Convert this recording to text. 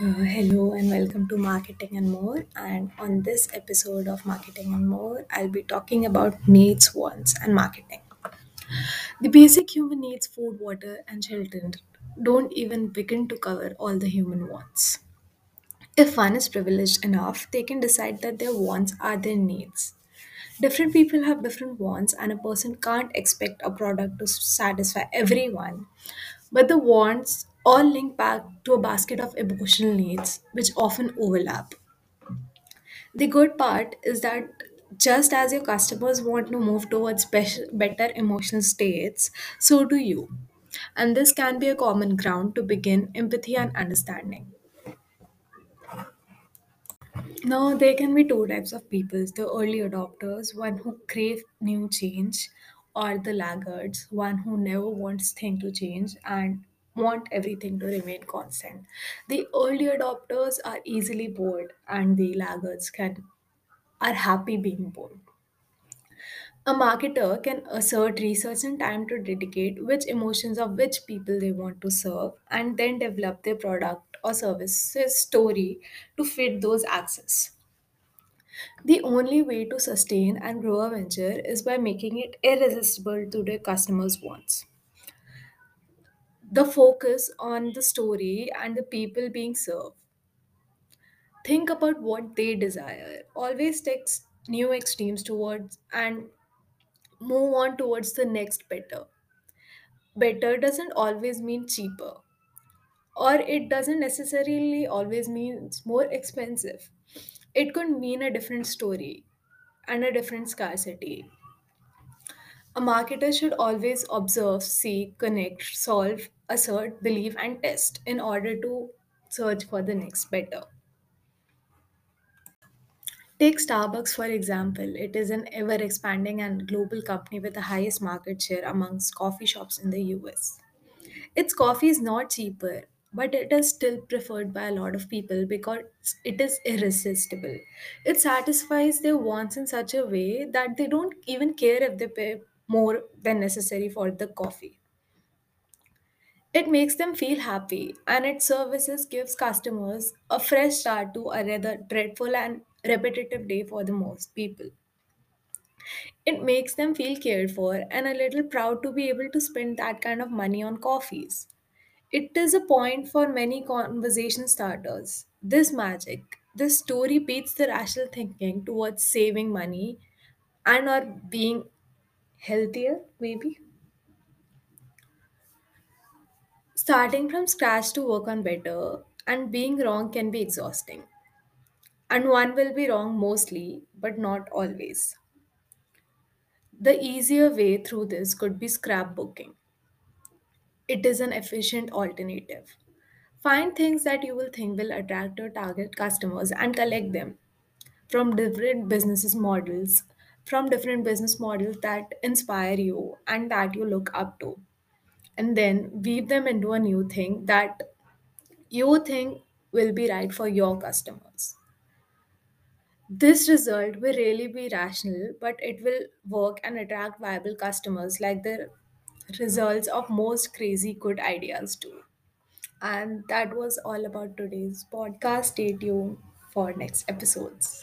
Uh, hello and welcome to Marketing and More. And on this episode of Marketing and More, I'll be talking about needs, wants, and marketing. The basic human needs, food, water, and shelter, don't even begin to cover all the human wants. If one is privileged enough, they can decide that their wants are their needs. Different people have different wants, and a person can't expect a product to satisfy everyone. But the wants all link back to a basket of emotional needs, which often overlap. The good part is that just as your customers want to move towards better emotional states, so do you. And this can be a common ground to begin empathy and understanding. Now, there can be two types of people the early adopters, one who crave new change, or the laggards, one who never wants things to change and want everything to remain constant. The early adopters are easily bored, and the laggards can are happy being bored. A marketer can assert research and time to dedicate which emotions of which people they want to serve and then develop their product or services story to fit those access. The only way to sustain and grow a venture is by making it irresistible to the customer's wants. The focus on the story and the people being served. Think about what they desire. Always take new extremes towards and move on towards the next better. Better doesn't always mean cheaper, or it doesn't necessarily always mean more expensive. It could mean a different story and a different scarcity A marketer should always observe, seek, connect, solve, assert, believe, and test in order to search for the next better. Take Starbucks for example. It is an ever expanding and global company with the highest market share amongst coffee shops in the US. Its coffee is not cheaper, but it is still preferred by a lot of people because it is irresistible. It satisfies their wants in such a way that they don't even care if they pay more than necessary for the coffee. It makes them feel happy, and its services gives customers a fresh start to a rather dreadful and repetitive day for the most people. It makes them feel cared for and a little proud to be able to spend that kind of money on coffees. It is a point for many conversation starters. This magic, this story beats the rational thinking towards saving money and or being healthier, maybe. Starting from scratch to work on better and being wrong can be exhausting. And one will be wrong mostly, but not always. The easier way through this could be scrapbooking. It is an efficient alternative. Find things that you will think will attract your target customers and collect them from different businesses models, from different business models that inspire you and that you look up to. And then weave them into a new thing that you think will be right for your customers. This result will really be rational, but it will work and attract viable customers like the results of most crazy good ideas do. And that was all about today's podcast. Stay tuned for next episodes.